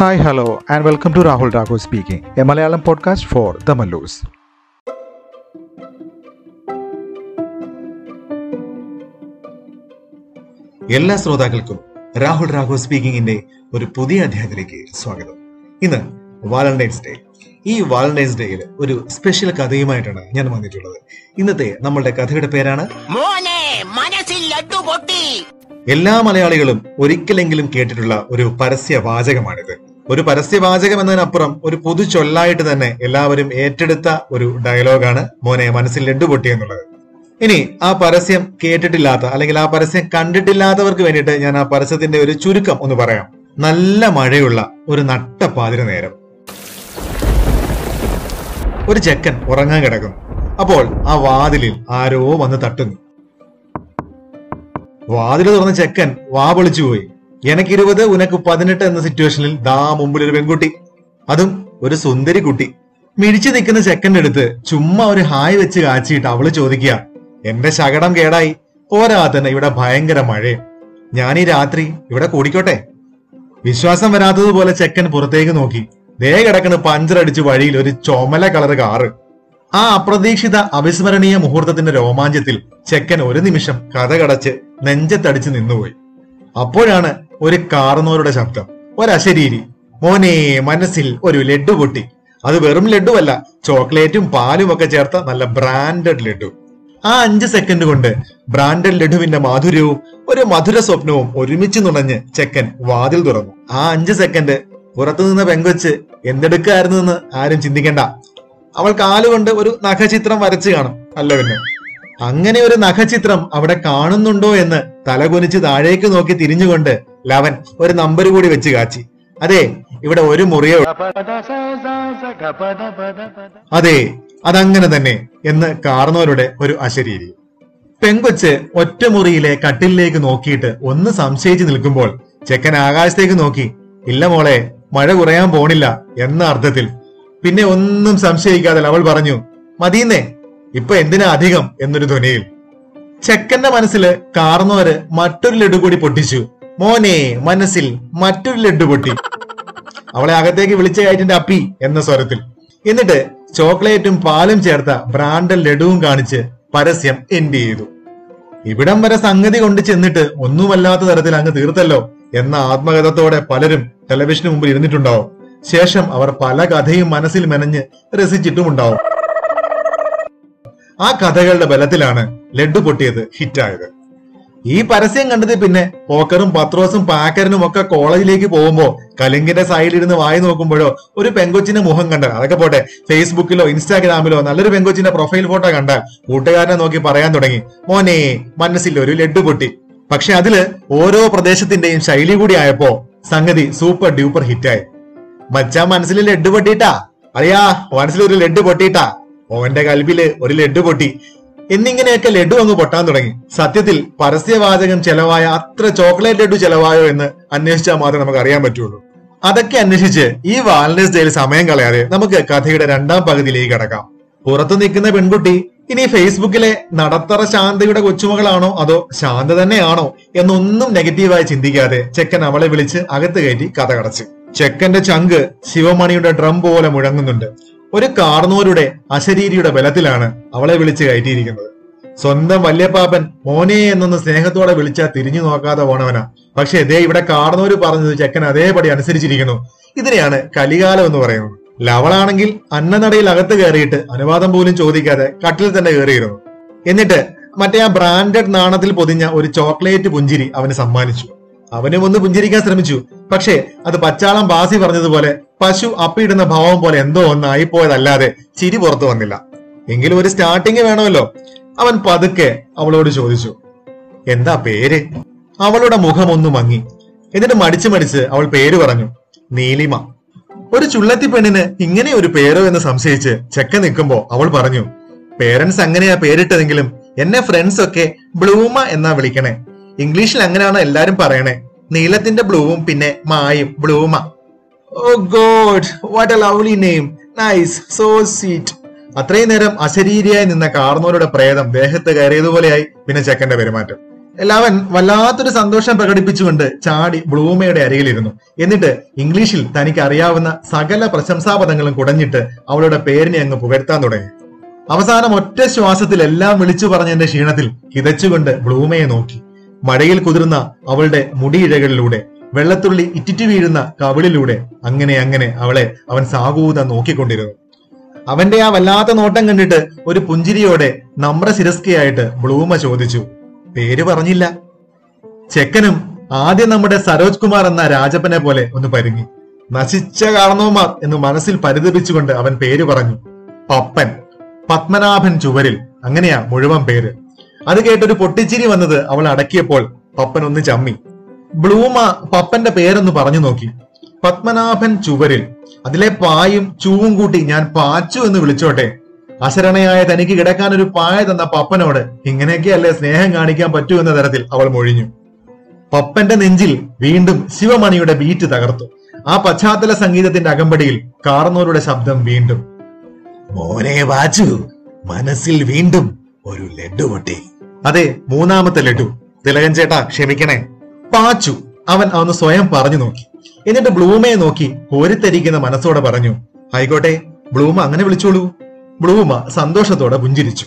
Hi, hello and welcome to Rahul Raghu speaking a Malayalam podcast for the Mallus എല്ലാ ശ്രോതാക്കൾക്കും രാഹുൽ രാഘു സ്പീക്കിംഗിന്റെ ഒരു പുതിയ അധ്യായത്തിലേക്ക് സ്വാഗതം. ഇന്ന് വാലന്റൈൻസ് ഡേ ഈ വാലന്റൈൻസ് ഡേയിൽ ഒരു സ്പെഷ്യൽ കഥയുമായിട്ടാണ് ഞാൻ വന്നിട്ടുള്ളത്. ഇന്നത്തെ നമ്മളുടെ കഥയുടെ പേരാണ് എല്ലാ മലയാളികളും ഒരിക്കലെങ്കിലും കേട്ടിട്ടുള്ള ഒരു പരസ്യ വാചകമാണിത് ഒരു പരസ്യവാചകം എന്നതിനപ്പുറം ഒരു പൊതു ചൊല്ലായിട്ട് തന്നെ എല്ലാവരും ഏറ്റെടുത്ത ഒരു ഡയലോഗാണ് മോനെ മനസ്സിൽ ലഡു പൊട്ടി എന്നുള്ളത് ഇനി ആ പരസ്യം കേട്ടിട്ടില്ലാത്ത അല്ലെങ്കിൽ ആ പരസ്യം കണ്ടിട്ടില്ലാത്തവർക്ക് വേണ്ടിയിട്ട് ഞാൻ ആ പരസ്യത്തിന്റെ ഒരു ചുരുക്കം ഒന്ന് പറയാം. നല്ല മഴയുള്ള ഒരു നട്ടപ്പാതിര നേരം. ഒരു ചെക്കൻ ഉറങ്ങാൻ കിടക്കുന്നു. അപ്പോൾ ആ വാതിലിൽ ആരോ വന്ന് തട്ടുന്നു. വാതിൽ തുറന്ന ചെക്കൻ വാ പൊളിച്ചു പോയി എനിക്ക് ഇരുപത് ഉനക്ക് പതിനെട്ട് എന്ന സിറ്റുവേഷനിൽ ദാ മുമ്പിൽ ഒരു പെൺകുട്ടി. അതും ഒരു സുന്ദരി കുട്ടി. മിഴിച്ചു നിൽക്കുന്ന ചെക്കന്റെ അടുത്ത് ചുമ്മാ ഒരു ഹായ് വെച്ച് കാച്ചിയിട്ട് അവൾ ചോദിക്കുക എന്റെ ശകടം കേടായി. പോരാ തന്നെ ഇവിടെ ഭയങ്കര മഴയും. ഞാൻ ഈ രാത്രി ഇവിടെ കൂടിക്കോട്ടെ? വിശ്വാസം വരാത്തതുപോലെ ചെക്കൻ പുറത്തേക്ക് നോക്കി. ദേ കിടക്കുന്ന പഞ്ചർ അടിച്ച് വഴിയിൽ ഒരു ചുമല കളർ കാറ്. ആ അപ്രതീക്ഷിത അവിസ്മരണീയ മുഹൂർത്തത്തിന്റെ രോമാഞ്ചത്തിൽ ചെക്കൻ ഒരു നിമിഷം കഥ കടച്ച് നെഞ്ചത്തടിച്ച് നിന്നുപോയി. അപ്പോഴാണ് ഒരു കാർന്നോരുടെ ശബ്ദം. ഒരശരീരി. മോനെ മനസ്സിൽ ഒരു ലഡു പൊട്ടി. അത് വെറും ലഡുവല്ല ചോക്ലേറ്റും പാലും ഒക്കെ ചേർത്ത നല്ല ബ്രാൻഡഡ് ലഡു ആ അഞ്ച് സെക്കൻഡ് കൊണ്ട് ബ്രാൻഡഡ് ലഡുവിന്റെ മാധുര്യവും ഒരു മധുര സ്വപ്നവും ഒരുമിച്ച് നുണഞ്ഞ് ചെക്കൻ വാതിൽ തുറന്നു. ആ അഞ്ച് സെക്കൻഡ് പുറത്തു നിന്ന് പെങ്കൊച്ച് എന്തെടുക്കായിരുന്നു എന്ന് ആരും ചിന്തിക്കണ്ട. അവൾ കാലുകൊണ്ട് ഒരു നഖചിത്രം വരച്ചു കാണും. അല്ല പിന്നെ. അങ്ങനെ ഒരു നഖചിത്രം അവിടെ കാണുന്നുണ്ടോ എന്ന് തലകുനിച്ച് താഴേക്ക് നോക്കി തിരിഞ്ഞുകൊണ്ട് ലവൻ ഒരു നമ്പർ കൂടി വെച്ച് കാച്ചി. അതെ ഇവിടെ ഒരു മുറിയോ അതെ അതങ്ങനെ തന്നെ എന്ന് കാർന്നവരുടെ ഒരു അശരീരി. പെങ്കൊച്ച് ഒറ്റമുറിയിലെ കട്ടിലേക്ക് നോക്കിയിട്ട് ഒന്ന് സംശയിച്ചു നിൽക്കുമ്പോൾ ചെക്കൻ ആകാശത്തേക്ക് നോക്കി ഇല്ല മോളെ മഴ കുറയാൻ പോണില്ല എന്ന അർത്ഥത്തിൽ. പിന്നെ ഒന്നും സംശയിക്കാതെ അവൾ പറഞ്ഞു മതിയെന്നേ ഇപ്പൊ എന്തിനാ അധികം? എന്നൊരു ധ്വനിയിൽ. ചെക്കന്റെ മനസ്സിൽ കാർന്നോര് മറ്റൊരു ലഡു കൂടി പൊട്ടിച്ചു. മോനെ മനസ്സിൽ മറ്റൊരു ലഡു പൊട്ടി. അവളെ അകത്തേക്ക് വിളിച്ച കയറ്റിന്റെ അപ്പി എന്ന സ്വരത്തിൽ. എന്നിട്ട് ചോക്ലേറ്റും പാലും ചേർത്ത ബ്രാൻഡൽ ലഡുവും കാണിച്ച് പരസ്യം എൻഡ് ചെയ്തു. ഇവിടം വരെ സംഗതി കൊണ്ട് ചെന്നിട്ട് ഒന്നുമല്ലാത്ത തരത്തിൽ അങ്ങ് തീർത്തല്ലോ എന്ന ആത്മകഥത്തോടെ പലരും ടെലിവിഷന് മുമ്പിൽ ഇരുന്നിട്ടുണ്ടാവും. ശേഷം അവർ പല കഥയും മനസ്സിൽ മെനഞ്ഞ് രസിച്ചിട്ടുമുണ്ടാവും. ആ കഥകളുടെ ബലത്തിലാണ് ലഡു പൊട്ടിയത് ഹിറ്റായത്. ഈ പരസ്യം കണ്ടത് പിന്നെ പോക്കറും പത്രോസും പാക്കറിനും ഒക്കെ കോളേജിലേക്ക് പോകുമ്പോ കലിങ്കിന്റെ സൈഡിലിരുന്ന് വായി നോക്കുമ്പോഴോ ഒരു പെങ്കൊച്ചിന്റെ മുഖം കണ്ടാൽ അതൊക്കെ പോട്ടെ ഫേസ്ബുക്കിലോ ഇൻസ്റ്റാഗ്രാമിലോ നല്ലൊരു പെങ്കൊച്ചിന്റെ പ്രൊഫൈൽ ഫോട്ടോ കണ്ടാൽ കൂട്ടുകാരനെ നോക്കി പറയാൻ തുടങ്ങി മോനെ മനസ്സിൽ ഒരു ലഡു പൊട്ടി. പക്ഷെ അതിൽ ഓരോ പ്രദേശത്തിന്റെയും ശൈലി കൂടി ആയപ്പോ സംഗതി സൂപ്പർ ഡ്യൂപ്പർ ഹിറ്റായി. മച്ചാ മനസ്സിൽ ലഡു പൊട്ടിയിട്ടാ? അറിയാ മനസ്സിൽ ഒരു ലഡു പൊട്ടിയിട്ടാ? ഓന്റെ കൽബിൽ ഒരു ലഡു പൊട്ടി. എന്നിങ്ങനെയൊക്കെ ലഡു അങ്ങ് പൊട്ടാൻ തുടങ്ങി. സത്യത്തിൽ പരസ്യവാചകം ചെലവായ അത്ര ചോക്ലേറ്റ് ലഡു ചെലവായോ എന്ന് അന്വേഷിച്ചാൽ മാത്രമേ നമുക്ക് അറിയാൻ പറ്റുള്ളൂ. അതൊക്കെ അന്വേഷിച്ച് ഈ വാലന്റൈൻസ് ഡേയിൽ സമയം കളയാതെ നമുക്ക് കഥയുടെ രണ്ടാം പകുതിയിലേക്ക് കടക്കാം. പുറത്തു നിൽക്കുന്ന പെൺകുട്ടി ഇനി ഫേസ്ബുക്കിലെ നടത്തറ ശാന്തയുടെ കൊച്ചുമകളാണോ അതോ ശാന്ത തന്നെയാണോ എന്നൊന്നും നെഗറ്റീവായി ചിന്തിക്കാതെ ചെക്കൻ അവളെ വിളിച്ച് അകത്ത് കയറ്റി കഥ കടച്ച്. ചെക്കന്റെ ചങ്ക് ശിവമണിയുടെ ഡ്രം പോലെ മുഴങ്ങുന്നുണ്ട്. ഒരു കാർന്നോരുടെ അശരീരിയുടെ ബലത്തിലാണ് അവളെ വിളിച്ച് കയറ്റിയിരിക്കുന്നത്. സ്വന്തം വല്യപ്പാപ്പൻ മോനെ എന്നൊന്ന് സ്നേഹത്തോടെ വിളിച്ചാൽ തിരിഞ്ഞു നോക്കാതെ പോണവനാ. പക്ഷെ ദേ ഇവിടെ കാർന്നോര് പറഞ്ഞത് ചെക്കൻ അതേപടി അനുസരിച്ചിരിക്കുന്നു. ഇതിനെയാണ് കലികാലം എന്ന് പറയുന്നത്. ലവളാണെങ്കിൽ അന്നനടയിൽ അകത്ത് കയറിയിട്ട് അനുവാദം പോലും ചോദിക്കാതെ കട്ടിൽ തന്നെ കയറിയിരുന്നു. എന്നിട്ട് മറ്റേ ആ ബ്രാൻഡഡ് നാണത്തിൽ പൊതിഞ്ഞ ഒരു ചോക്ലേറ്റ് പുഞ്ചിരി അവന് സമ്മാനിച്ചു. അവനും ഒന്ന് പുഞ്ചിരിക്കാൻ ശ്രമിച്ചു. പക്ഷേ അത് പച്ചാളം ബാസി പറഞ്ഞതുപോലെ പശു അപ്പിയിടുന്ന ഭാവം പോലെ എന്തോ ഒന്നായി പോയതല്ലാതെ ചിരി പുറത്തു വന്നില്ല. എങ്കിലും ഒരു സ്റ്റാർട്ടിങ് വേണമല്ലോ. അവൻ പതുക്കെ അവളോട് ചോദിച്ചു എന്താ പേര്? അവളുടെ മുഖം ഒന്ന് മങ്ങി. എന്നിട്ട് മടിച്ചു മടിച്ച് അവൾ പേര് പറഞ്ഞു നീലിമ. ഒരു ചുള്ളത്തി പെണ്ണിന് ഇങ്ങനെ ഒരു പേരോ എന്ന് സംശയിച്ച് ചെക്ക നിൽക്കുമ്പോ അവൾ പറഞ്ഞു പേരൻസ് അങ്ങനെയാ പേരിട്ടതെങ്കിലും എന്നെ ഫ്രണ്ട്സ് ഒക്കെ ബ്ലൂമ എന്നാ വിളിക്കണേ. ഇംഗ്ലീഷിൽ അങ്ങനെയാണ് എല്ലാരും പറയണേ? നീലത്തിന്റെ ബ്ലൂവും പിന്നെ മായും ബ്ലൂമ. ഓ God what a lovely name nice so sweet അത്രയും നേരം അശരീരിയായി നിന്ന കാർന്നോരുടെ പ്രേതം ദേഹത്ത് കയറിയതുപോലെയായി. പിന്നെ ചെക്കന്റെ പെരുമാറ്റം. എല്ലാവൻ വല്ലാത്തൊരു സന്തോഷം പ്രകടിപ്പിച്ചുകൊണ്ട് ചാടി ബ്ലൂമയുടെ അരികിലിരുന്നു. എന്നിട്ട് ഇംഗ്ലീഷിൽ തനിക്ക് അറിയാവുന്ന സകല പ്രശംസാപദങ്ങളും കുടഞ്ഞിട്ട് അവളുടെ പേരിനെ അങ്ങ് പുകഴ്ത്താൻ തുടങ്ങി. അവസാനം ഒറ്റ ശ്വാസത്തിൽ എല്ലാം വിളിച്ചു പറഞ്ഞതിന്റെ ക്ഷീണത്തിൽ കിതച്ചുകൊണ്ട് ബ്ലൂമയെ നോക്കി. മഴയിൽ കുതിർന്ന അവളുടെ മുടിയിഴകളിലൂടെ വെള്ളത്തുള്ളി ഇറ്റിറ്റു വീഴുന്ന കവിളിലൂടെ അങ്ങനെ അങ്ങനെ അവളെ അവൻ സാഗൂത നോക്കിക്കൊണ്ടിരുന്നു. അവന്റെ ആ വല്ലാത്ത നോട്ടം കണ്ടിട്ട് ഒരു പുഞ്ചിരിയോടെ നമ്രശിരസ്കയായിട്ട് ബ്ലൂമ ചോദിച്ചു പേര് പറഞ്ഞില്ല. ചെക്കനും ആദ്യം നമ്മുടെ സരോജ് കുമാർ എന്ന രാജപ്പനെ പോലെ ഒന്ന് പരുങ്ങി. നശിച്ച കാരണവന്മാർ എന്ന് മനസ്സിൽ പരിതപിച്ചുകൊണ്ട് അവൻ പേര് പറഞ്ഞു. പപ്പൻ പത്മനാഭൻ ചുവരിൽ അങ്ങനെയാ മുഴുവൻ പേര്. അത് കേട്ടൊരു പൊട്ടിച്ചിരി വന്നത് അവൾ അടക്കിയപ്പോൾ പപ്പൻ ഒന്ന് ചമ്മി. ബ്ലൂമ പപ്പന്റെ പേരൊന്ന് പറഞ്ഞു നോക്കി. പത്മനാഭൻ ചുവരിൽ. അതിലെ പായും ചൂവും കൂട്ടി ഞാൻ പാച്ചു എന്ന് വിളിച്ചോട്ടെ. അശരണയായ തനിക്ക് കിടക്കാൻ ഒരു പായ തന്ന പപ്പനോട് ഇങ്ങനെയൊക്കെയല്ലേ സ്നേഹം കാണിക്കാൻ പറ്റൂ എന്ന തരത്തിൽ അവൾ മൊഴിഞ്ഞു. പപ്പന്റെ നെഞ്ചിൽ വീണ്ടും ശിവമണിയുടെ ബീറ്റ് തകർത്തു. ആ പശ്ചാത്തല സംഗീതത്തിന്റെ അകമ്പടിയിൽ കാർന്നോരുടെ ശബ്ദം വീണ്ടും. മോനെ വാച്ചു മനസ്സിൽ വീണ്ടും ഒരു ലഡു പൊട്ടി. അതെ മൂന്നാമത്തെ ലഡു. തിലകൻ ചേട്ടാ ക്ഷമിക്കണേ. പാച്ചു. അവൻ അന്ന് സ്വയം പറഞ്ഞു നോക്കി. എന്നിട്ട് ബ്ലൂമയെ നോക്കി കോരിത്തരിക്കുന്ന മനസ്സോടെ പറഞ്ഞു ആയിക്കോട്ടെ ബ്ലൂമ അങ്ങനെ വിളിച്ചോളൂ. ബ്ലൂമ സന്തോഷത്തോടെ പുഞ്ചിരിച്ചു.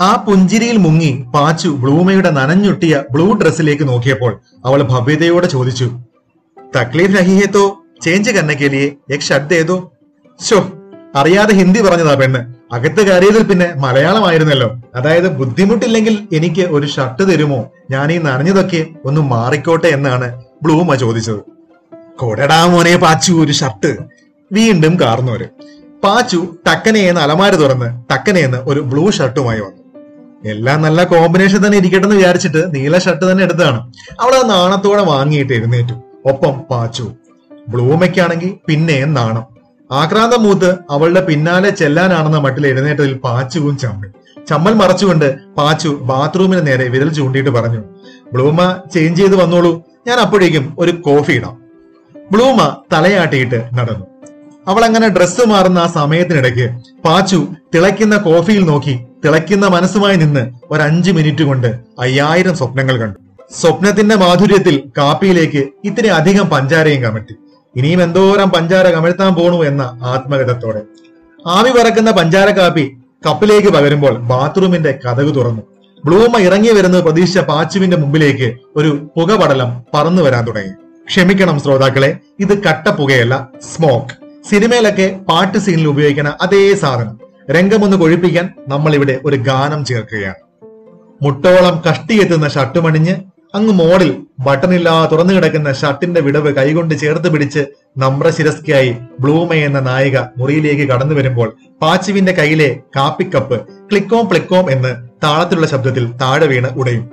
ആ പുഞ്ചിരിയിൽ മുങ്ങി പാച്ചു ബ്ലൂമയുടെ നനഞ്ഞൊട്ടിയ ബ്ലൂ ഡ്രസ്സിലേക്ക് നോക്കിയപ്പോൾ അവൾ ഭവ്യതയോടെ ചോദിച്ചു തക്ലീഫ് നഹി തോ ചേഞ്ച് കന്നക്കേലിയെ ഷഡ് ഏതോ ശോ അറിയാതെ ഹിന്ദി പറഞ്ഞതാ പെണ്ണ്. അകത്ത് കയറിയതിൽ പിന്നെ മലയാളമായിരുന്നല്ലോ. അതായത് ബുദ്ധിമുട്ടില്ലെങ്കിൽ എനിക്ക് ഒരു ഷർട്ട് തരുമോ? ഞാൻ ഈ നനഞ്ഞതൊക്കെ ഒന്ന് മാറിക്കോട്ടെ എന്നാണ് ബ്ലൂമ ചോദിച്ചത്. കൊടടാ മോനെ പാച്ചു ഒരു ഷർട്ട്. വീണ്ടും കാർന്നോര്. പാച്ചു ടക്കനെയെന്ന് അലമാര തുറന്ന് ടക്കനെയെന്ന് ഒരു ബ്ലൂ ഷർട്ടുമായി വന്നു. എല്ലാം നല്ല കോമ്പിനേഷൻ തന്നെ ഇരിക്കട്ടെ എന്ന് വിചാരിച്ചിട്ട് നീല ഷർട്ട് തന്നെ എടുത്താണ് അവൾ നാണത്തോടെ വാങ്ങിയിട്ട് എഴുന്നേറ്റു. ഒപ്പം പാച്ചു. ബ്ലൂമയ്ക്കാണെങ്കിൽ പിന്നെയും നാണം. ആക്രാന്തം മൂത്ത് അവളുടെ പിന്നാലെ ചെല്ലാനാണെന്ന മട്ടിൽ എഴുന്നേറ്റതിൽ പാച്ചുവും ചമ്മൽ. ചമ്മൽ മറച്ചുകൊണ്ട് പാച്ചു ബാത്റൂമിന് നേരെ വിരൽ ചൂണ്ടിയിട്ട് പറഞ്ഞു ബ്ലൂമ ചേഞ്ച് ചെയ്ത് വന്നോളൂ. ഞാൻ അപ്പോഴേക്കും ഒരു കോഫി ഇടാം. ബ്ലൂമ തലയാട്ടിയിട്ട് നടന്നു. അവൾ അങ്ങനെ ഡ്രസ്സ് മാറുന്ന ആ സമയത്തിനിടയ്ക്ക് പാച്ചു തിളയ്ക്കുന്ന കോഫിയിൽ നോക്കി തിളയ്ക്കുന്ന മനസ്സുമായി നിന്ന് ഒരു അഞ്ചു മിനിറ്റ് കൊണ്ട് അയ്യായിരം സ്വപ്നങ്ങൾ കണ്ടു. സ്വപ്നത്തിന്റെ മാധുര്യത്തിൽ കാപ്പിയിലേക്ക് ഇത്തിരി അധികം പഞ്ചാരയും കമഴ്ത്തി ഇനിയും എന്തോരം പഞ്ചാര കമിഴ്ത്താൻ പോണു എന്ന ആത്മഗതത്തോടെ ആവി പറക്കുന്ന പഞ്ചാര കാപ്പി കപ്പിലേക്ക് പകരുമ്പോൾ ബാത്റൂമിന്റെ കഥക് തുറന്നു. ബ്ലൂമ ഇറങ്ങി വരുന്നത് പ്രതീക്ഷിച്ച പാച്ചുവിന്റെ മുമ്പിലേക്ക് ഒരു പുകപടലം പറന്നു വരാൻ തുടങ്ങി. ക്ഷമിക്കണം ശ്രോതാക്കളെ ഇത് കട്ട പുകയല്ല സ്മോക്ക് സിനിമയിലൊക്കെ പാട്ട് സീനിൽ ഉപയോഗിക്കുന്ന അതേ സാധനം. രംഗമൊന്ന് കൊഴിപ്പിക്കാൻ നമ്മൾ ഇവിടെ ഒരു ഗാനം ചേർക്കുകയാണ്. മുട്ടോളം കഷ്ടിയെത്തുന്ന ഷർട്ടുമണിഞ്ഞ് അങ്ങ് മോഡിൽ ബട്ടണില്ലാതെ തുറന്നു കിടക്കുന്ന ഷർട്ടിന്റെ വിടവ് കൈകൊണ്ട് ചേർത്ത് പിടിച്ച് നമ്രശിരസ്കയായി ബ്ലൂമ എന്ന നായിക മുറിയിലേക്ക് കടന്നു വരുമ്പോൾ പാച്ചുവിന്റെ കയ്യിലെ കാപ്പിക്കപ്പ് ക്ലിക്കോം പ്ലിക്കോം എന്ന് താളത്തിലുള്ള ശബ്ദത്തിൽ താഴെ വീണ് ഉടയും.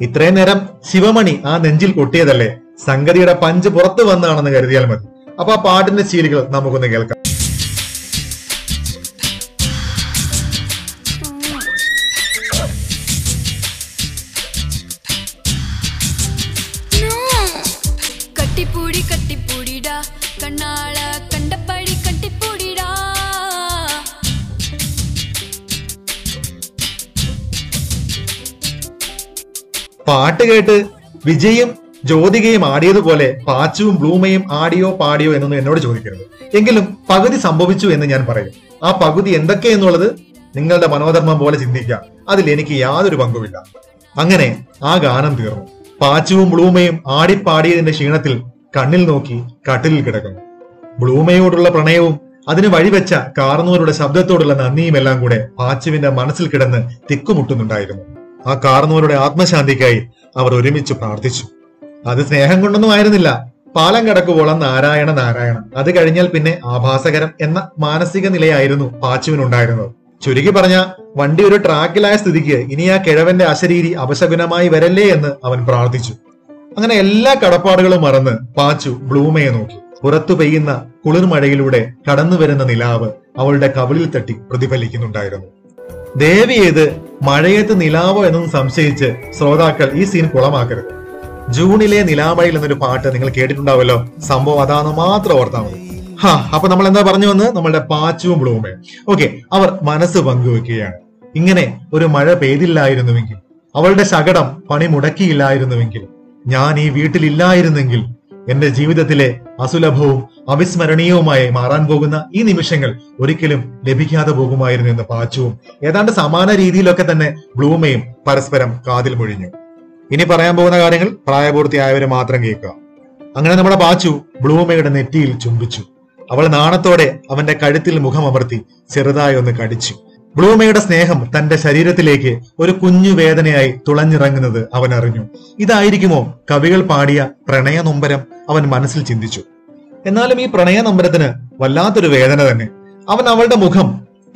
ഇത്രയും നേരം ശിവമണി ആ നെഞ്ചിൽ കൊട്ടിയതല്ലേ? സംഗതിയുടെ പഞ്ച് പുറത്തു വന്നാണെന്ന് കരുതിയാൽ മതി. അപ്പൊ ആ പാട്ടിന്റെ ശീലികൾ നമുക്കൊന്ന് കേൾക്കാം. പാട്ട് കേട്ട് വിജയും ജ്യോതികയും ആടിയതുപോലെ പാച്ചുവും ബ്ലൂമയും ആടിയോ പാടിയോ എന്നൊന്നും എന്നോട് ചോദിക്കരുത്. എങ്കിലും പകുതി സംഭവിച്ചു എന്ന് ഞാൻ പറയും. ആ പകുതി എന്തൊക്കെയെന്നുള്ളത് നിങ്ങളുടെ മനോധർമ്മം പോലെ ചിന്തിക്കാം. അതിൽ എനിക്ക് യാതൊരു പങ്കുമില്ല. അങ്ങനെ ആ ഗാനം തീർന്നു. പാച്ചുവും ബ്ലൂമയും ആടിപ്പാടിയതിന്റെ ക്ഷീണത്തിൽ കണ്ണിൽ നോക്കി കട്ടിലിൽ കിടക്കുന്നു. ബ്ലൂമയോടുള്ള പ്രണയവും അതിന് വഴിവെച്ച കാർന്നൂരുടെ ശബ്ദത്തോടുള്ള നന്ദിയും എല്ലാം കൂടെ പാച്ചുവിന്റെ മനസ്സിൽ കിടന്ന് തിക്കുമുട്ടുന്നുണ്ടായിരുന്നു. ആ കാർന്നൂരുടെ ആത്മശാന്തിക്കായി അവർ ഒരുമിച്ച് പ്രാർത്ഥിച്ചു. അത് സ്നേഹം കൊണ്ടൊന്നും ആയിരുന്നില്ല. പാലം കടക്കുവോളം നാരായണ നാരായണ അത് കഴിഞ്ഞാൽ പിന്നെ ആഭാസകരം എന്ന മാനസിക നിലയായിരുന്നു പാച്ചുവിനുണ്ടായിരുന്നത്. ചുരുക്കി പറഞ്ഞ വണ്ടി ഒരു ട്രാക്കിലായ സ്ഥിതിക്ക് ഇനി ആ കിഴവന്റെ അശരീരി അപശകുനമായി വരല്ലേ എന്ന് അവൻ പ്രാർത്ഥിച്ചു. അങ്ങനെ എല്ലാ കടപ്പാടുകളും മറന്ന് പാച്ചു ബ്ലൂമയെ നോക്കി. പുറത്തു പെയ്യുന്ന കുളിർമഴയിലൂടെ കടന്നു വരുന്ന നിലാവ് അവളുടെ കവിളിൽ തട്ടി പ്രതിഫലിക്കുന്നുണ്ടായിരുന്നു. ദേവി ഏത് മഴയത്ത് നിലാവോ എന്നും സംശയിച്ച് ശ്രോതാക്കൾ ഈ സീൻ കുളമാക്കരുത്. ജൂണിലെ നിലാമഴയിൽ എന്നൊരു പാട്ട് നിങ്ങൾ കേട്ടിട്ടുണ്ടാവല്ലോ സംഭവം അതാന്ന് മാത്രം ഓർത്താൽ മതി. ഹാ അപ്പൊ നമ്മൾ എന്താ പറഞ്ഞു വന്ന്? നമ്മളുടെ പാച്ചുവും ബ്ലൂമയും. ഓക്കെ അവർ മനസ്സ് പങ്കുവെക്കുകയാണ്. ഇങ്ങനെ ഒരു മഴ പെയ്തില്ലായിരുന്നുവെങ്കിൽ അവളുടെ ശകടം പണി മുടക്കിയില്ലായിരുന്നുവെങ്കിൽ ഞാൻ ഈ വീട്ടിലില്ലായിരുന്നെങ്കിൽ എന്റെ ജീവിതത്തിലെ അസുലഭവും അവിസ്മരണീയവുമായി മാറാൻ പോകുന്ന ഈ നിമിഷങ്ങൾ ഒരിക്കലും ലഭിക്കാതെ പോകുമായിരുന്നു എന്ന് പാച്ചുവും. ഏതാണ്ട് സമാന രീതിയിലൊക്കെ തന്നെ ബ്ലൂമയും പരസ്പരം കാതിൽ മൊഴിഞ്ഞു. ഇനി പറയാൻ പോകുന്ന കാര്യങ്ങൾ പ്രായപൂർത്തിയായവരെ മാത്രം കേൾക്കുക. അങ്ങനെ നമ്മുടെ പാച്ചു ബ്ലൂമയുടെ നെറ്റിയിൽ ചുംബിച്ചു. അവൾ നാണത്തോടെ അവന്റെ കഴുത്തിൽ മുഖമമർത്തി ചെറുതായി ഒന്ന് കടിച്ചു. ബ്ലൂമയുടെ സ്നേഹം തന്റെ ശരീരത്തിലേക്ക് ഒരു കുഞ്ഞു വേദനയായി തുളഞ്ഞിറങ്ങുന്നത് അവൻ അറിഞ്ഞു. ഇതായിരിക്കുമോ കവികൾ പാടിയ പ്രണയ നൊമ്പരം അവൻ മനസ്സിൽ ചിന്തിച്ചു. എന്നാലും ഈ പ്രണയ നൊമ്പരത്തിന് വല്ലാത്തൊരു വേദന തന്നെ. അവൻ അവളുടെ മുഖം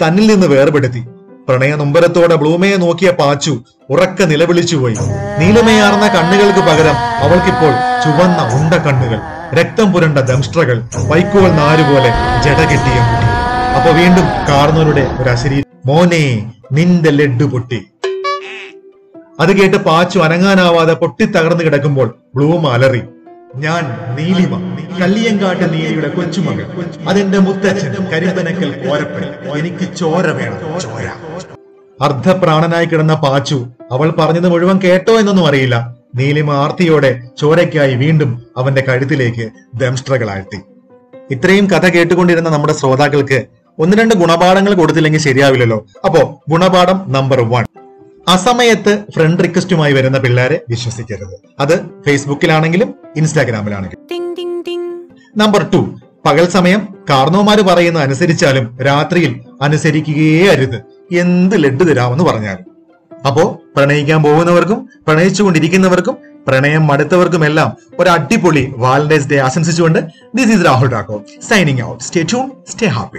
തന്നിൽ നിന്ന് വേർപെടുത്തി. പ്രണയ നൊമ്പരത്തോടെ ബ്ലൂമയെ നോക്കിയ പാച്ചു ഉറക്ക നിലവിളിച്ചുപോയി നീലമയാർന്ന കണ്ണുകൾക്ക് പകരം അവൾക്കിപ്പോൾ ചുവന്ന ഉണ്ട കണ്ണുകൾ രക്തം പുരണ്ട ദംഷ്ട്രകൾ വൈക്കോൽ നാരുപോലെ ജടകെട്ടിയ മുടി. അപ്പൊ വീണ്ടും കാർന്നോരുടെ ഒരു അശരീ മോനെ നിന്റെ ലഡ്ഡു പൊട്ടി. അത് കേട്ട് പാച്ചു അനങ്ങാനാവാതെ പൊട്ടി തകർന്നു കിടക്കുമ്പോൾ ബ്ലൂം അലറി. ഞാൻ നീലിമ കല്ലിയങ്കാട്ട് നീലിയുടെ കൊച്ചുമകൾ അതെന്റെ മുത്തച്ഛൻ കരിമ്പനക്കൽ കോരപ്പൻ എനിക്ക് ചോര വേണം ചോര. അർദ്ധപ്രാണനായി കിടന്ന പാച്ചു അവൾ പറഞ്ഞത് മുഴുവൻ കേട്ടോ എന്നൊന്നും അറിയില്ല. നീലിമ ആർത്തിയോടെ ചോരയ്ക്കായി വീണ്ടും അവന്റെ കഴുത്തിലേക്ക് ദംഷ്ട്രകളാഴ്ത്തി. ഇത്രയും കഥ കേട്ടുകൊണ്ടിരുന്ന നമ്മുടെ ശ്രോതാക്കൾക്ക് ഒന്ന് രണ്ട് ഗുണപാഠങ്ങൾ കൊടുത്തില്ലെങ്കിൽ ശരിയാവില്ലല്ലോ. അപ്പോ ഗുണപാഠം നമ്പർ വൺ അസമയത്ത് ഫ്രണ്ട് റിക്വസ്റ്റുമായി വരുന്ന പിള്ളേരെ വിശ്വസിക്കരുത്. അത് ഫേസ്ബുക്കിലാണെങ്കിലും ഇൻസ്റ്റാഗ്രാമിലാണെങ്കിലും. നമ്പർ ടു പകൽ സമയം കാർന്നോമാര് പറയുന്ന അനുസരിച്ചാലും രാത്രിയിൽ അനുസരിക്കുകയേ അരുത്. എന്ത് ലഡ്ഡു തരാമെന്ന് പറഞ്ഞാലും. അപ്പോ പ്രണയിക്കാൻ പോകുന്നവർക്കും പ്രണയിച്ചുകൊണ്ടിരിക്കുന്നവർക്കും പ്രണയം മടുത്തവർക്കും എല്ലാം ഒരു അടിപൊളി വാലന്റൈൻസ് ഡേ ആശംസിച്ചുകൊണ്ട് this is Rahul taco signing out stay tune stay happy